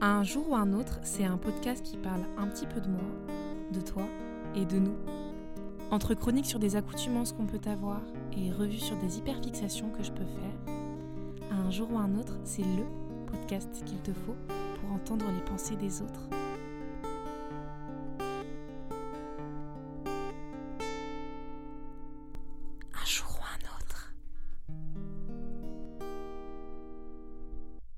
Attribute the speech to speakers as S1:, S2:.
S1: Un jour ou un autre, c'est un podcast qui parle un petit peu de moi, de toi et de nous. Entre chroniques sur des accoutumances qu'on peut avoir et revues sur des hyperfixations que je peux faire, un jour ou un autre, c'est le podcast qu'il te faut pour entendre les pensées des autres.